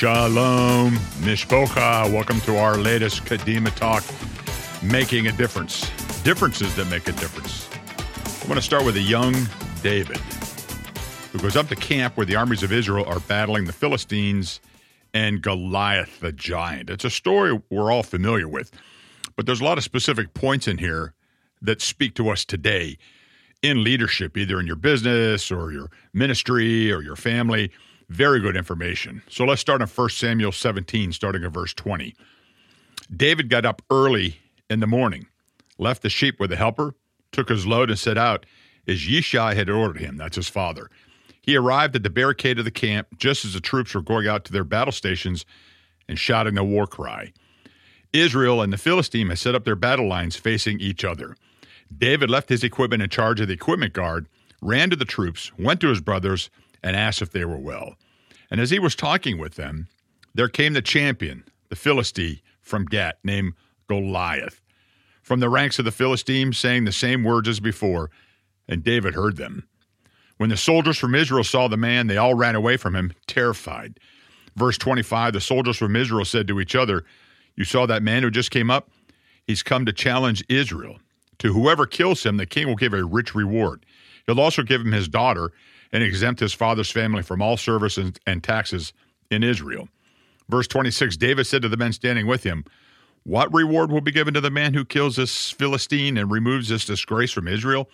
Shalom, Mishpocha. Welcome to our latest Kadima Talk, Making a Difference. Differences that make a difference. I want to start with a young David who goes up to camp where the armies of Israel are battling the Philistines and Goliath the giant. It's a story we're all familiar with, but there's a lot of specific points in here that speak to us today in leadership, either in your business or your ministry or your family. Very good information. So let's start in 1 Samuel 17, starting at verse 20. David got up early in the morning, left the sheep with a helper, took his load, and set out as Yishai had ordered him. That's his father. He arrived at the barricade of the camp just as the troops were going out to their battle stations and shouting the war cry. Israel and the Philistine had set up their battle lines facing each other. David left his equipment in charge of the equipment guard, ran to the troops, went to his brothers, and asked if they were well. And as he was talking with them, there came the champion, the Philistine from Gath, named Goliath, from the ranks of the Philistines, saying the same words as before, and David heard them. When the soldiers from Israel saw the man, they all ran away from him, terrified. Verse 25 The soldiers from Israel said to each other, You saw that man who just came up? He's come to challenge Israel. To whoever kills him, the king will give a rich reward. He'll also give him his daughter and exempt his father's family from all service and, and taxes in Israel. Verse 26 David said to the men standing with him, What reward will be given to the man who kills this Philistine and removes this disgrace from Israel?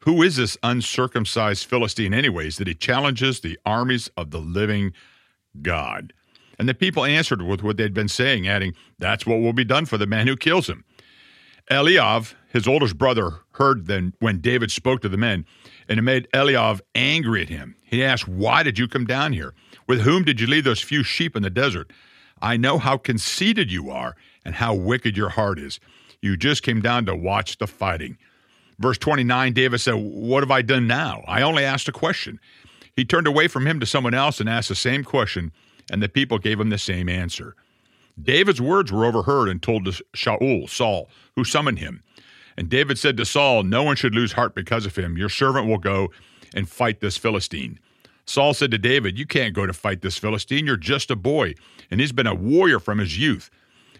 Who is this uncircumcised Philistine, anyways, that he challenges the armies of the living God? And the people answered with what they'd been saying, adding, That's what will be done for the man who kills him. Eliav, his oldest brother, heard then when David spoke to the men, and it made Eliav angry at him. He asked, Why did you come down here? With whom did you leave those few sheep in the desert? I know how conceited you are and how wicked your heart is. You just came down to watch the fighting. Verse 29, David said, What have I done now? I only asked a question. He turned away from him to someone else and asked the same question, and the people gave him the same answer. David's words were overheard and told to Shaul, Saul, who summoned him. And David said to Saul, No one should lose heart because of him. Your servant will go and fight this Philistine. Saul said to David, You can't go to fight this Philistine. You're just a boy, and he's been a warrior from his youth.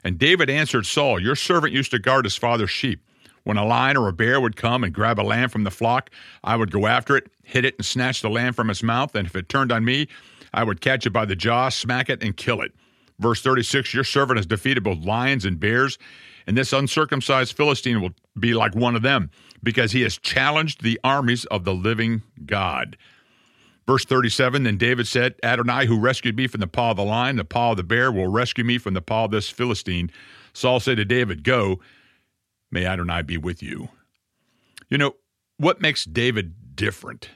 And David answered Saul, Your servant used to guard his father's sheep. When a lion or a bear would come and grab a lamb from the flock, I would go after it, hit it, and snatch the lamb from its mouth. And if it turned on me, I would catch it by the jaw, smack it, and kill it. Verse 36 Your servant has defeated both lions and bears, and this uncircumcised Philistine will be like one of them, because he has challenged the armies of the living God. Verse 37 Then David said, Adonai, who rescued me from the paw of the lion, the paw of the bear, will rescue me from the paw of this Philistine. Saul said to David, Go, may Adonai be with you. You know, what makes David different?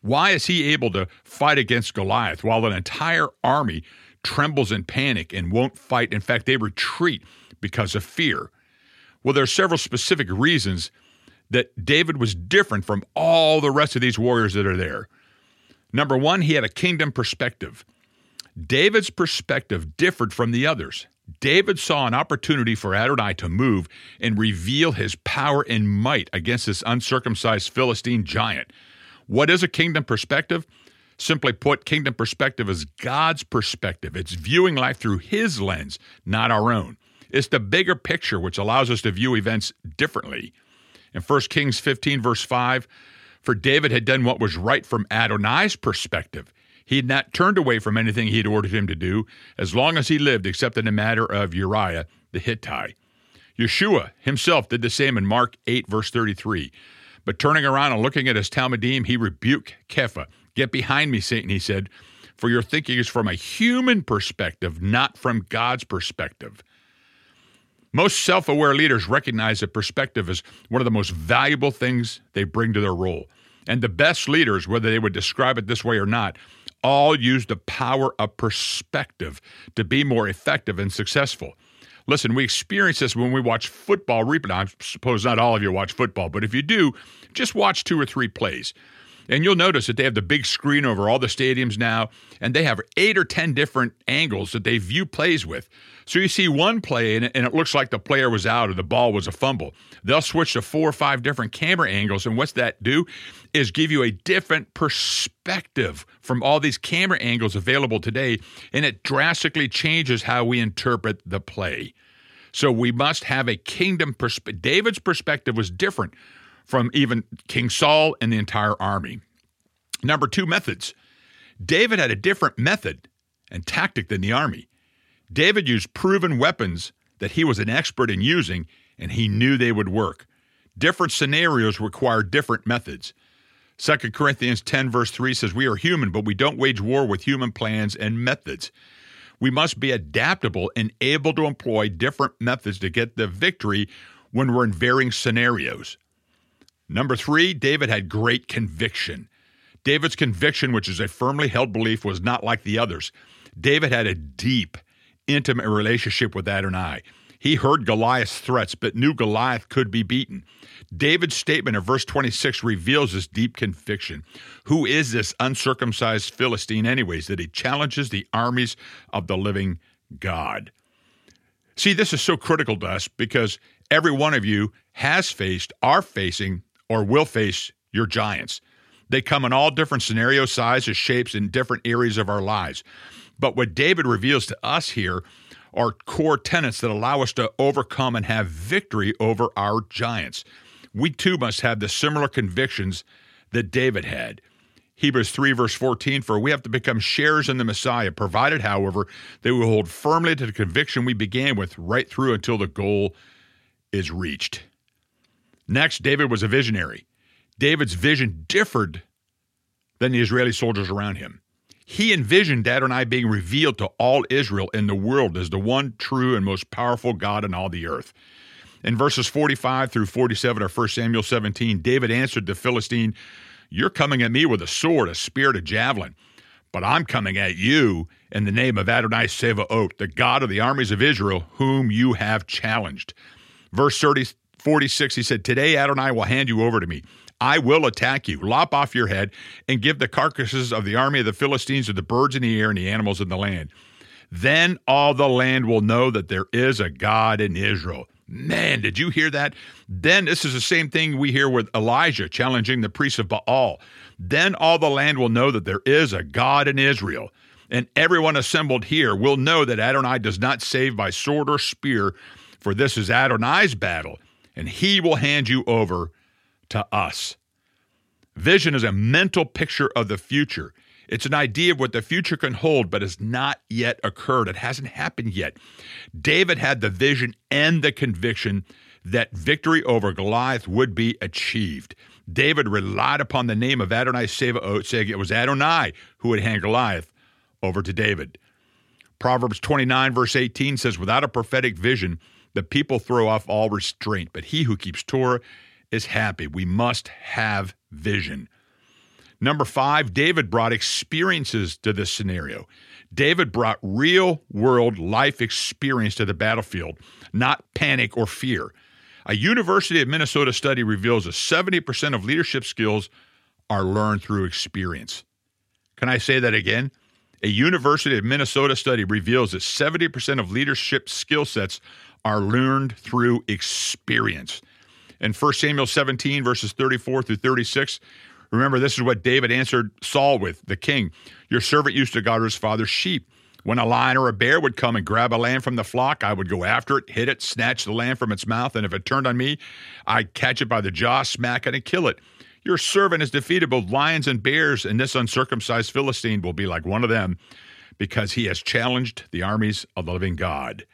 Why is he able to fight against Goliath while an entire army trembles in panic and won't fight? In fact, they retreat because of fear. Well, there are several specific reasons that David was different from all the rest of these warriors that are there. Number one, he had a kingdom perspective. David's perspective differed from the others. David saw an opportunity for Adonai to move and reveal his power and might against this uncircumcised Philistine giant. What is a kingdom perspective? Simply put, kingdom perspective is God's perspective. It's viewing life through his lens, not our own. It's the bigger picture which allows us to view events differently. In 1 Kings 15, verse 5, for David had done what was right from Adonai's perspective. He had not turned away from anything he had ordered him to do as long as he lived, except in the matter of Uriah the Hittite. Yeshua himself did the same in Mark 8, verse 33. But turning around and looking at his Talmidim, he rebuked Kepha. Get behind me, Satan, he said, for your thinking is from a human perspective, not from God's perspective. Most self aware leaders recognize that perspective is one of the most valuable things they bring to their role. And the best leaders, whether they would describe it this way or not, all use the power of perspective to be more effective and successful. Listen, we experience this when we watch football replay. I suppose not all of you watch football, but if you do, just watch two or three plays. And you'll notice that they have the big screen over all the stadiums now, and they have eight or 10 different angles that they view plays with. So you see one play, and it looks like the player was out or the ball was a fumble. They'll switch to four or five different camera angles, and what's that do? Is give you a different perspective from all these camera angles available today, and it drastically changes how we interpret the play. So we must have a kingdom perspective. David's perspective was different from even King Saul and the entire army. Number two, methods. David had a different method and tactic than the army. David used proven weapons that he was an expert in using, and he knew they would work. Different scenarios require different methods. 2 Corinthians 10, verse 3 says, We are human, but we don't wage war with human plans and methods. We must be adaptable and able to employ different methods to get the victory when we're in varying scenarios. Number three, David had great conviction. David's conviction, which is a firmly held belief, was not like the others. David had a deep, intimate relationship with Adonai. He heard Goliath's threats, but knew Goliath could be beaten. David's statement in verse 26 reveals this deep conviction. Who is this uncircumcised Philistine, anyways, that he challenges the armies of the living God? See, this is so critical to us because every one of you has faced, are facing, or will face your giants. They come in all different scenario sizes, shapes, in different areas of our lives. But what David reveals to us here are core tenets that allow us to overcome and have victory over our giants. We too must have the similar convictions that David had. Hebrews 3, verse 14, for we have to become sharers in the Messiah, provided, however, that we hold firmly to the conviction we began with right through until the goal is reached. Next, David was a visionary. David's vision differed than the Israeli soldiers around him. He envisioned Adonai being revealed to all Israel in the world as the one true and most powerful God in all the earth. In verses 45 through 47 of 1 Samuel 17, David answered the Philistine, You're coming at me with a sword, a spear, a javelin, but I'm coming at you in the name of Adonai Sevaot, the God of the armies of Israel, whom you have challenged. Verse 30, 46, he said, Today Adonai will hand you over to me. I will attack you, lop off your head, and give the carcasses of the army of the Philistines to the birds in the air and the animals in the land. Then all the land will know that there is a God in Israel. Man, did you hear that? Then this is the same thing we hear with Elijah challenging the priests of Baal. Then all the land will know that there is a God in Israel. And everyone assembled here will know that Adonai does not save by sword or spear, for this is Adonai's battle, and he will hand you over to us. Vision is a mental picture of the future. It's an idea of what the future can hold, but has not yet occurred. It hasn't happened yet. David had the vision and the conviction that victory over Goliath would be achieved. David relied upon the name of Adonai Sevaot, oh, saying it was Adonai who would hand Goliath over to David. Proverbs 29, verse 18 says, Without a prophetic vision, the people throw off all restraint, but he who keeps Torah is happy. We must have vision. Number five, David brought experiences to this scenario. David brought real world life experience to the battlefield, not panic or fear. A University of Minnesota study reveals that 70% of leadership skills are learned through experience. Can I say that again? A University of Minnesota study reveals that 70% of leadership skill sets are learned through experience. In 1 Samuel 17, verses 34 through 36, remember this is what David answered Saul with, the king. Your servant used to guard his father's sheep. When a lion or a bear would come and grab a lamb from the flock, I would go after it, hit it, snatch the lamb from its mouth, and if it turned on me, I'd catch it by the jaw, smack it, and kill it. Your servant has defeated both lions and bears, and this uncircumcised Philistine will be like one of them because he has challenged the armies of the living God.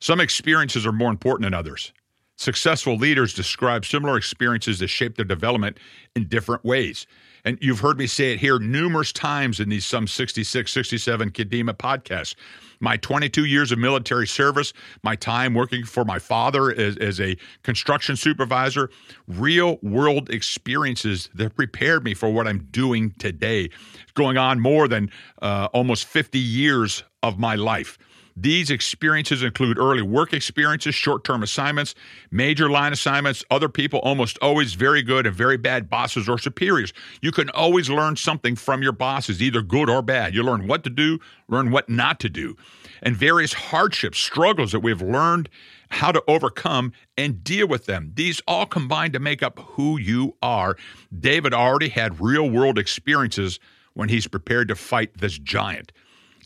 Some experiences are more important than others. Successful leaders describe similar experiences that shape their development in different ways. And you've heard me say it here numerous times in these some 66, 67 Kadima podcasts. My 22 years of military service, my time working for my father as, as a construction supervisor, real world experiences that prepared me for what I'm doing today. Going on more than uh, almost 50 years of my life. These experiences include early work experiences, short term assignments, major line assignments, other people, almost always very good and very bad bosses or superiors. You can always learn something from your bosses, either good or bad. You learn what to do, learn what not to do, and various hardships, struggles that we've learned how to overcome and deal with them. These all combine to make up who you are. David already had real world experiences when he's prepared to fight this giant.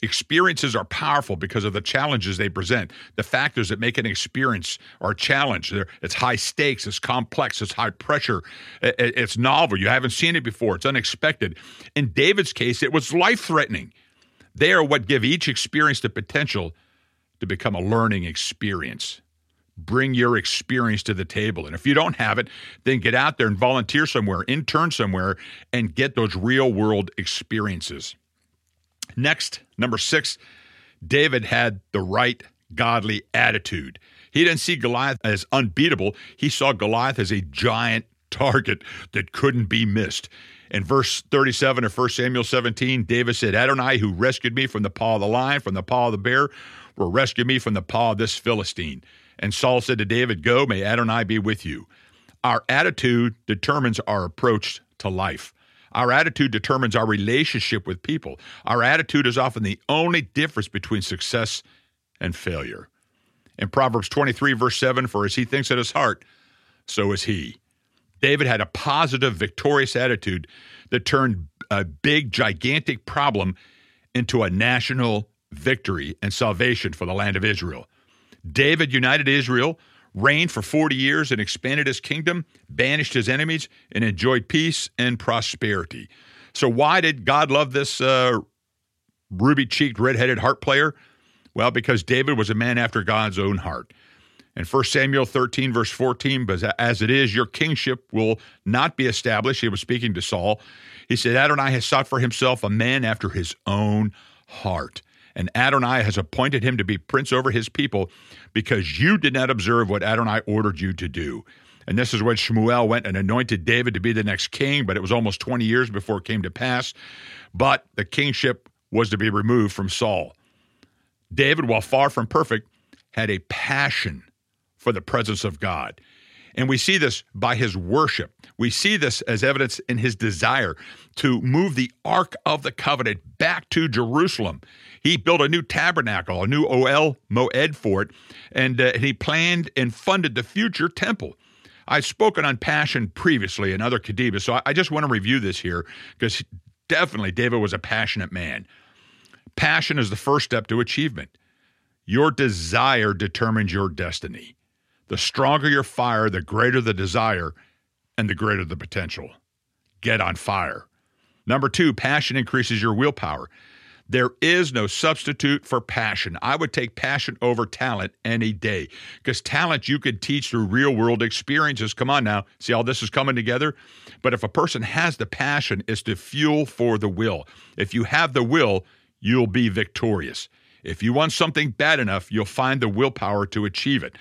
Experiences are powerful because of the challenges they present. The factors that make an experience or challenge. It's high stakes, it's complex, it's high pressure, it's novel. You haven't seen it before, it's unexpected. In David's case, it was life threatening. They are what give each experience the potential to become a learning experience. Bring your experience to the table. And if you don't have it, then get out there and volunteer somewhere, intern somewhere, and get those real world experiences. Next, number six, David had the right godly attitude. He didn't see Goliath as unbeatable, he saw Goliath as a giant target that couldn't be missed. In verse 37 of 1 Samuel 17, David said, Adonai, who rescued me from the paw of the lion, from the paw of the bear, will rescue me from the paw of this Philistine. And Saul said to David, Go, may Adonai be with you. Our attitude determines our approach to life. Our attitude determines our relationship with people. Our attitude is often the only difference between success and failure. In Proverbs 23, verse 7, for as he thinks in his heart, so is he. David had a positive, victorious attitude that turned a big, gigantic problem into a national victory and salvation for the land of Israel. David united Israel reigned for 40 years and expanded his kingdom, banished his enemies, and enjoyed peace and prosperity. So, why did God love this uh, ruby cheeked, red headed harp player? Well, because David was a man after God's own heart. In 1 Samuel 13, verse 14, but as it is, your kingship will not be established. He was speaking to Saul. He said, Adonai has sought for himself a man after his own heart and Adonai has appointed him to be prince over his people because you did not observe what Adonai ordered you to do. And this is when Shmuel went and anointed David to be the next king, but it was almost 20 years before it came to pass. But the kingship was to be removed from Saul. David, while far from perfect, had a passion for the presence of God. And we see this by his worship. We see this as evidence in his desire to move the Ark of the Covenant back to Jerusalem. He built a new tabernacle, a new Ohel Moed for it, and uh, he planned and funded the future temple. I've spoken on passion previously in other Kadimas, so I just want to review this here because definitely David was a passionate man. Passion is the first step to achievement. Your desire determines your destiny. The stronger your fire, the greater the desire, and the greater the potential. Get on fire. Number two, passion increases your willpower. There is no substitute for passion. I would take passion over talent any day because talent you could teach through real world experiences. Come on now, see how this is coming together? But if a person has the passion, it's the fuel for the will. If you have the will, you'll be victorious. If you want something bad enough, you'll find the willpower to achieve it.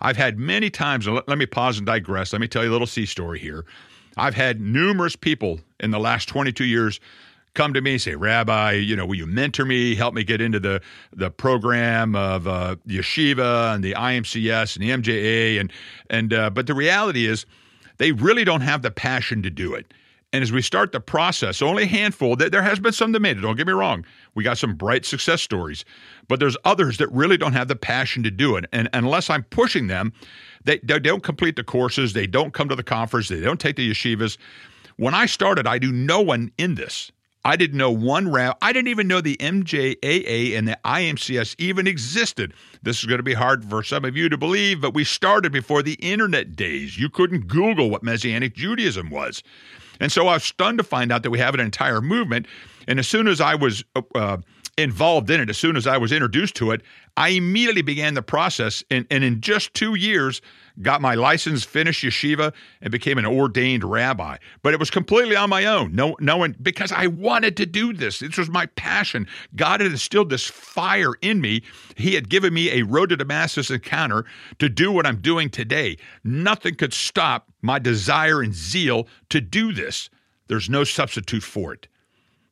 I've had many times, and let, let me pause and digress. Let me tell you a little sea story here. I've had numerous people in the last 22 years come to me say rabbi you know will you mentor me help me get into the the program of uh, yeshiva and the IMCS and the MJAA and and uh, but the reality is they really don't have the passion to do it and as we start the process, only a handful, there has been some that made it, don't get me wrong. We got some bright success stories, but there's others that really don't have the passion to do it. And unless I'm pushing them, they, they don't complete the courses, they don't come to the conference, they don't take the yeshivas. When I started, I knew no one in this. I didn't know one rab. I didn't even know the MJAA and the IMCS even existed. This is going to be hard for some of you to believe, but we started before the internet days. You couldn't Google what Messianic Judaism was. And so I was stunned to find out that we have an entire movement. And as soon as I was uh, involved in it, as soon as I was introduced to it, I immediately began the process. And, and in just two years, got my license, finished yeshiva, and became an ordained rabbi. But it was completely on my own. No, no one because I wanted to do this. This was my passion. God had instilled this fire in me. He had given me a road to Damascus encounter to do what I'm doing today. Nothing could stop my desire and zeal to do this. There's no substitute for it.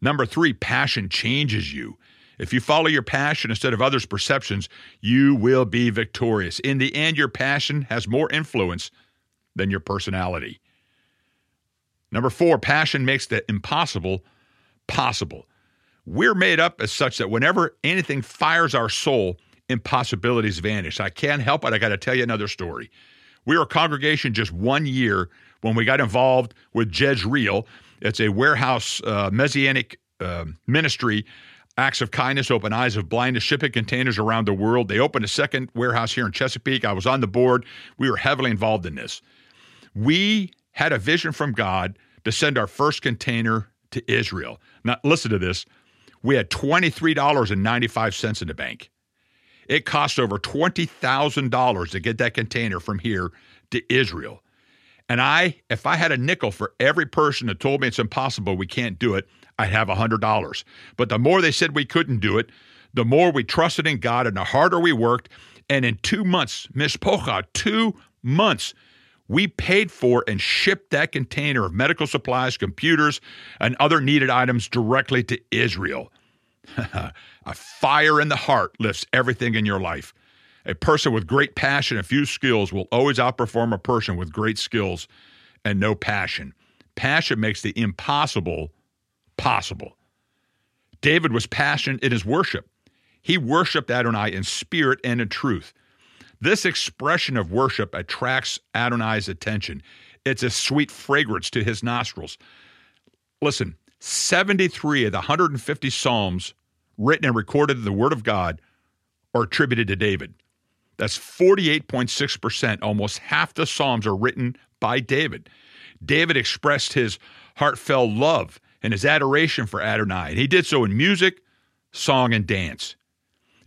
Number three, passion changes you. If you follow your passion instead of others' perceptions, you will be victorious. In the end, your passion has more influence than your personality. Number four, passion makes the impossible possible. We're made up as such that whenever anything fires our soul, impossibilities vanish. I can't help it. I got to tell you another story. We were a congregation just one year when we got involved with Jezreel. It's a warehouse uh, messianic uh, ministry acts of kindness, open eyes of blindness, shipping containers around the world. They opened a second warehouse here in Chesapeake. I was on the board. We were heavily involved in this. We had a vision from God to send our first container to Israel. Now, listen to this. We had $23.95 in the bank. It cost over $20,000 to get that container from here to Israel. And I, if I had a nickel for every person that told me it's impossible, we can't do it, I'd have $100. But the more they said we couldn't do it, the more we trusted in God and the harder we worked. And in two months, Mishpocha, two months, we paid for and shipped that container of medical supplies, computers, and other needed items directly to Israel. a fire in the heart lifts everything in your life. A person with great passion and few skills will always outperform a person with great skills and no passion. Passion makes the impossible possible. David was passionate in his worship. He worshiped Adonai in spirit and in truth. This expression of worship attracts Adonai's attention. It's a sweet fragrance to his nostrils. Listen, 73 of the 150 Psalms written and recorded in the Word of God are attributed to David. That's 48.6%. Almost half the Psalms are written by David. David expressed his heartfelt love and his adoration for Adonai, and he did so in music, song, and dance.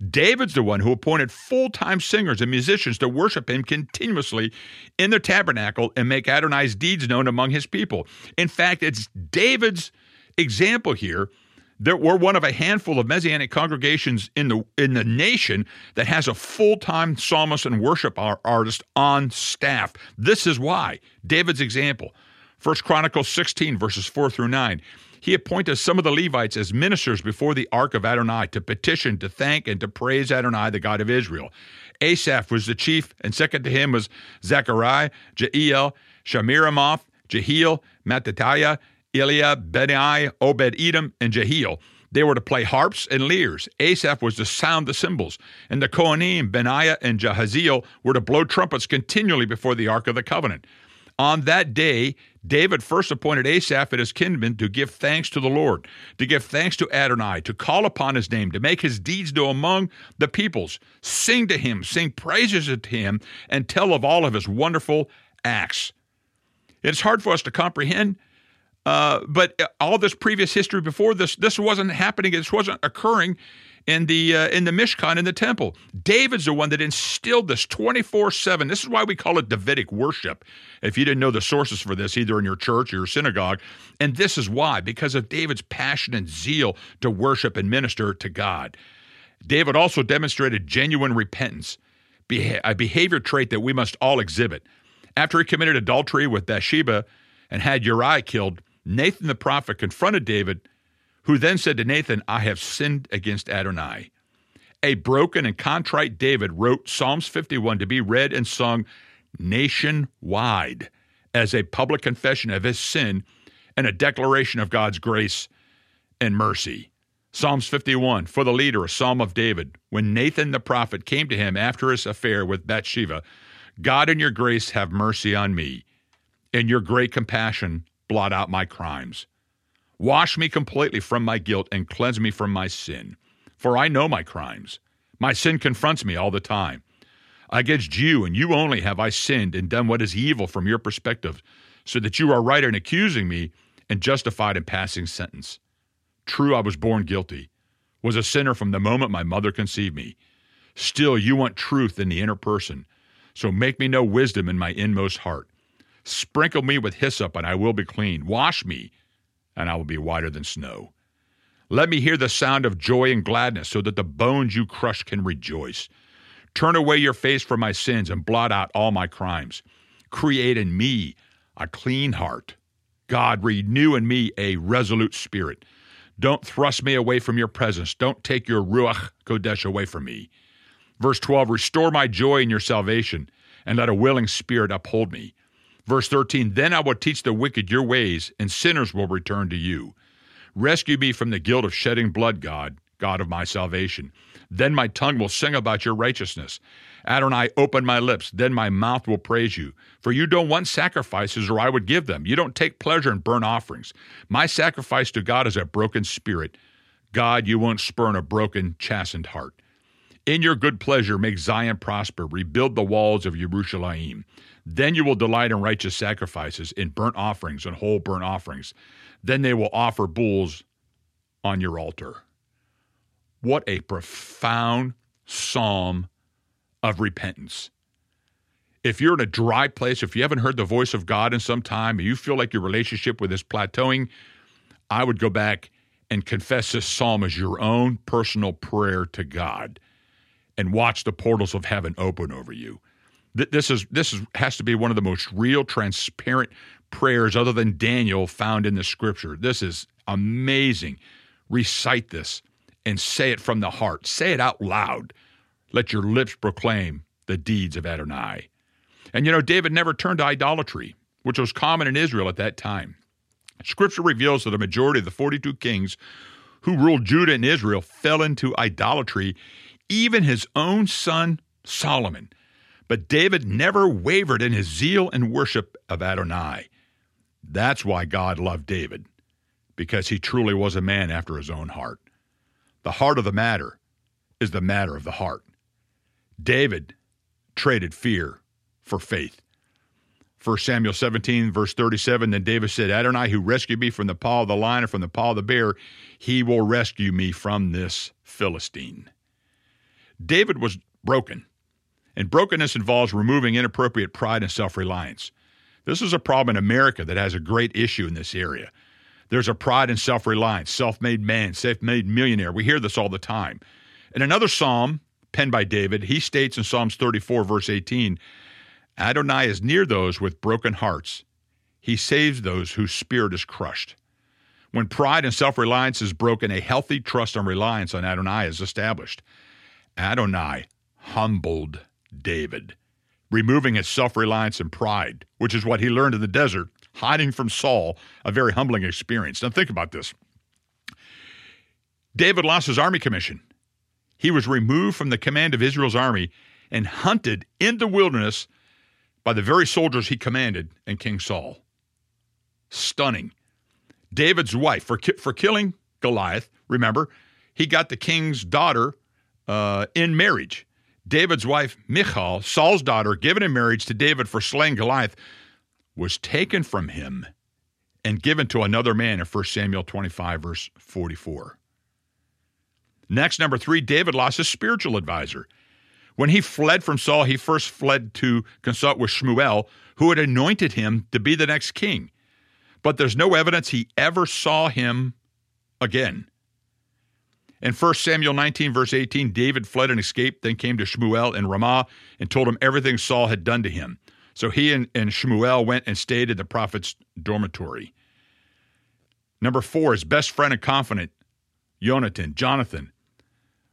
David's the one who appointed full time singers and musicians to worship him continuously in the tabernacle and make Adonai's deeds known among his people. In fact, it's David's example here that we're one of a handful of messianic congregations in the in the nation that has a full-time psalmist and worship artist on staff. This is why David's example. First Chronicles 16 verses 4 through 9. He appointed some of the Levites as ministers before the ark of Adonai to petition, to thank, and to praise Adonai, the God of Israel. Asaph was the chief, and second to him was Zechariah, Jeiel, Shemiramoth, Jehiel, Mattithiah, Eliab, Benai, Obed Edom, and Jehiel. They were to play harps and lyres. Asaph was to sound the cymbals, and the Kohanim, Benaiah, and Jahaziel were to blow trumpets continually before the Ark of the Covenant. On that day, David first appointed Asaph and his kinsmen to give thanks to the Lord, to give thanks to Adonai, to call upon his name, to make his deeds known among the peoples, sing to him, sing praises to him, and tell of all of his wonderful acts. It's hard for us to comprehend uh, but all this previous history before this, this wasn't happening. This wasn't occurring in the uh, in the Mishkan in the temple. David's the one that instilled this 24/7. This is why we call it Davidic worship. If you didn't know the sources for this either in your church or your synagogue, and this is why because of David's passion and zeal to worship and minister to God. David also demonstrated genuine repentance, a behavior trait that we must all exhibit. After he committed adultery with Bathsheba and had Uriah killed, Nathan the prophet confronted David, who then said to Nathan, I have sinned against Adonai. A broken and contrite David wrote Psalms 51 to be read and sung nationwide as a public confession of his sin and a declaration of God's grace and mercy. Psalms 51 For the leader, a psalm of David. When Nathan the prophet came to him after his affair with Bathsheba, God in your grace have mercy on me. In your great compassion, blot out my crimes. Wash me completely from my guilt and cleanse me from my sin. For I know my crimes. My sin confronts me all the time. Against you and you only have I sinned and done what is evil from your perspective, so that you are right in accusing me and justified in passing sentence. True, I was born guilty, was a sinner from the moment my mother conceived me. Still, you want truth in the inner person, so make me know wisdom in my inmost heart. Sprinkle me with hyssop, and I will be clean. Wash me, and I will be whiter than snow. Let me hear the sound of joy and gladness, so that the bones you crush can rejoice. Turn away your face from my sins and blot out all my crimes. Create in me a clean heart. God, renew in me a resolute spirit. Don't thrust me away from your presence. Don't take your Ruach Kodesh away from me. Verse 12 Restore my joy in your salvation, and let a willing spirit uphold me. Verse 13 Then I will teach the wicked your ways, and sinners will return to you. Rescue me from the guilt of shedding blood, God, God of my salvation. Then my tongue will sing about your righteousness. Adonai, open my lips, then my mouth will praise you. For you don't want sacrifices, or I would give them. You don't take pleasure in burnt offerings. My sacrifice to God is a broken spirit. God, you won't spurn a broken, chastened heart. In your good pleasure, make Zion prosper. Rebuild the walls of Jerusalem. Then you will delight in righteous sacrifices, in burnt offerings and whole burnt offerings. Then they will offer bulls on your altar. What a profound psalm of repentance. If you're in a dry place, if you haven't heard the voice of God in some time, and you feel like your relationship with is plateauing, I would go back and confess this psalm as your own personal prayer to God and watch the portals of heaven open over you. This is this is, has to be one of the most real, transparent prayers, other than Daniel, found in the Scripture. This is amazing. Recite this and say it from the heart. Say it out loud. Let your lips proclaim the deeds of Adonai. And you know, David never turned to idolatry, which was common in Israel at that time. Scripture reveals that a majority of the 42 kings who ruled Judah and Israel fell into idolatry, even his own son Solomon. But David never wavered in his zeal and worship of Adonai. That's why God loved David, because he truly was a man after his own heart. The heart of the matter is the matter of the heart. David traded fear for faith. 1 Samuel 17, verse 37 Then David said, Adonai, who rescued me from the paw of the lion and from the paw of the bear, he will rescue me from this Philistine. David was broken, and brokenness involves removing inappropriate pride and self reliance. This is a problem in America that has a great issue in this area. There's a pride and self reliance, self made man, self made millionaire. We hear this all the time. In another psalm, penned by David, he states in Psalms 34, verse 18 Adonai is near those with broken hearts. He saves those whose spirit is crushed. When pride and self reliance is broken, a healthy trust and reliance on Adonai is established. Adonai humbled David, removing his self reliance and pride, which is what he learned in the desert, hiding from Saul, a very humbling experience. Now, think about this David lost his army commission. He was removed from the command of Israel's army and hunted in the wilderness by the very soldiers he commanded and King Saul. Stunning. David's wife, for, ki- for killing Goliath, remember, he got the king's daughter uh, in marriage. David's wife, Michal, Saul's daughter, given in marriage to David for slaying Goliath, was taken from him and given to another man in 1 Samuel 25, verse 44. Next, number three, David lost his spiritual advisor. When he fled from Saul, he first fled to consult with Shmuel, who had anointed him to be the next king. But there's no evidence he ever saw him again. In 1 Samuel 19, verse 18, David fled and escaped, then came to Shmuel in Ramah and told him everything Saul had done to him. So he and, and Shmuel went and stayed in the prophet's dormitory. Number four, his best friend and confidant, Jonathan, Jonathan,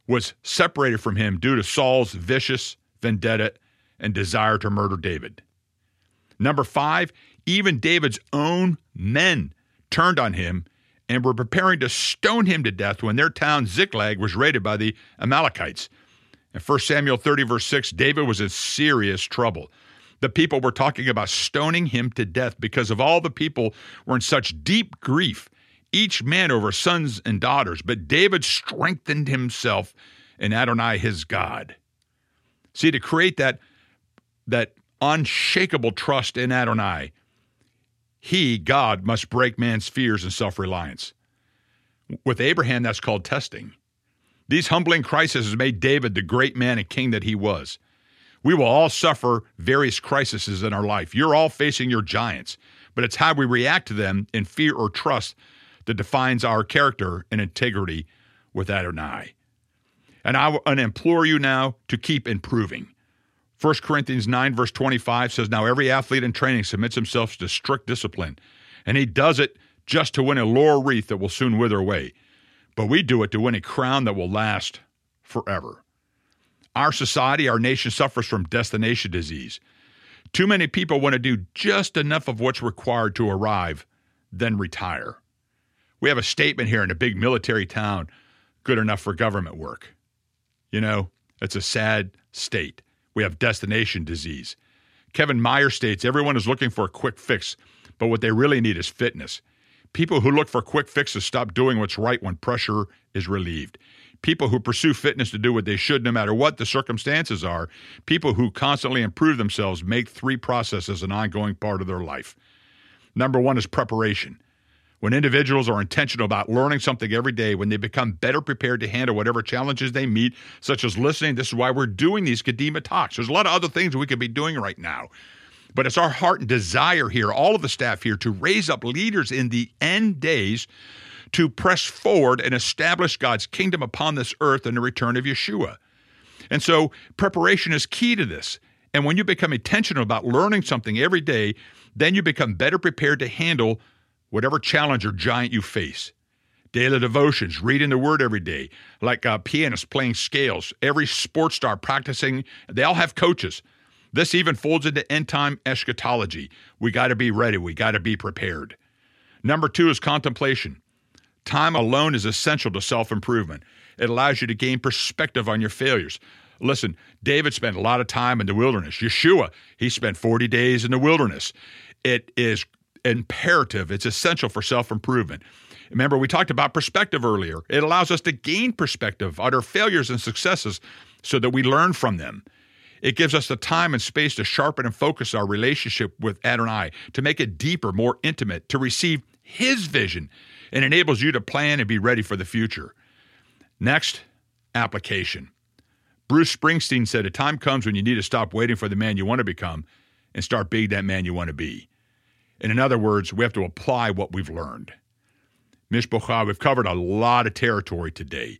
was separated from him due to Saul's vicious vendetta and desire to murder David. Number five, even David's own men turned on him and were preparing to stone him to death when their town Ziklag was raided by the Amalekites. In 1 Samuel 30, verse 6, David was in serious trouble. The people were talking about stoning him to death because of all the people were in such deep grief each man over sons and daughters, but David strengthened himself in Adonai his God. See, to create that, that unshakable trust in Adonai, he, God, must break man's fears and self reliance. With Abraham, that's called testing. These humbling crises made David the great man and king that he was. We will all suffer various crises in our life. You're all facing your giants, but it's how we react to them in fear or trust that defines our character and integrity with Adonai. And I, implore you now to keep improving. 1 Corinthians 9, verse 25 says, Now every athlete in training submits himself to strict discipline, and he does it just to win a laurel wreath that will soon wither away. but we do it to win a crown that will last forever. Our society, our nation suffers from destination disease. Too many people want to do just enough of what's required to arrive, then retire. We have a statement here in a big military town good enough for government work. You know, it's a sad state. We have destination disease. Kevin Meyer states everyone is looking for a quick fix, but what they really need is fitness. People who look for quick fixes stop doing what's right when pressure is relieved. People who pursue fitness to do what they should no matter what the circumstances are. People who constantly improve themselves make three processes an ongoing part of their life. Number one is preparation. When individuals are intentional about learning something every day, when they become better prepared to handle whatever challenges they meet, such as listening, this is why we're doing these Kadima talks. There's a lot of other things we could be doing right now. But it's our heart and desire here, all of the staff here, to raise up leaders in the end days to press forward and establish God's kingdom upon this earth in the return of Yeshua. And so preparation is key to this. And when you become intentional about learning something every day, then you become better prepared to handle whatever challenge or giant you face. Daily devotions, reading the word every day, like a pianist playing scales, every sports star practicing, they all have coaches. This even folds into end time eschatology. We got to be ready, we got to be prepared. Number two is contemplation. Time alone is essential to self improvement. It allows you to gain perspective on your failures. Listen, David spent a lot of time in the wilderness. Yeshua, he spent 40 days in the wilderness. It is imperative, it's essential for self improvement. Remember, we talked about perspective earlier. It allows us to gain perspective on our failures and successes so that we learn from them. It gives us the time and space to sharpen and focus our relationship with Adonai, to make it deeper, more intimate, to receive His vision and enables you to plan and be ready for the future. Next, application. Bruce Springsteen said, A time comes when you need to stop waiting for the man you want to become and start being that man you want to be. And in other words, we have to apply what we've learned. Mishpocha, we've covered a lot of territory today,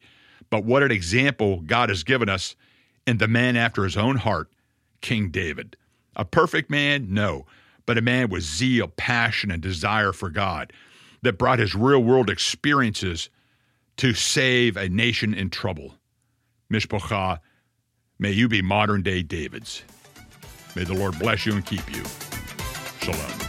but what an example God has given us in the man after his own heart, King David. A perfect man? No, but a man with zeal, passion, and desire for God that brought his real world experiences to save a nation in trouble. Mishpocha, may you be modern day Davids. May the Lord bless you and keep you. Shalom.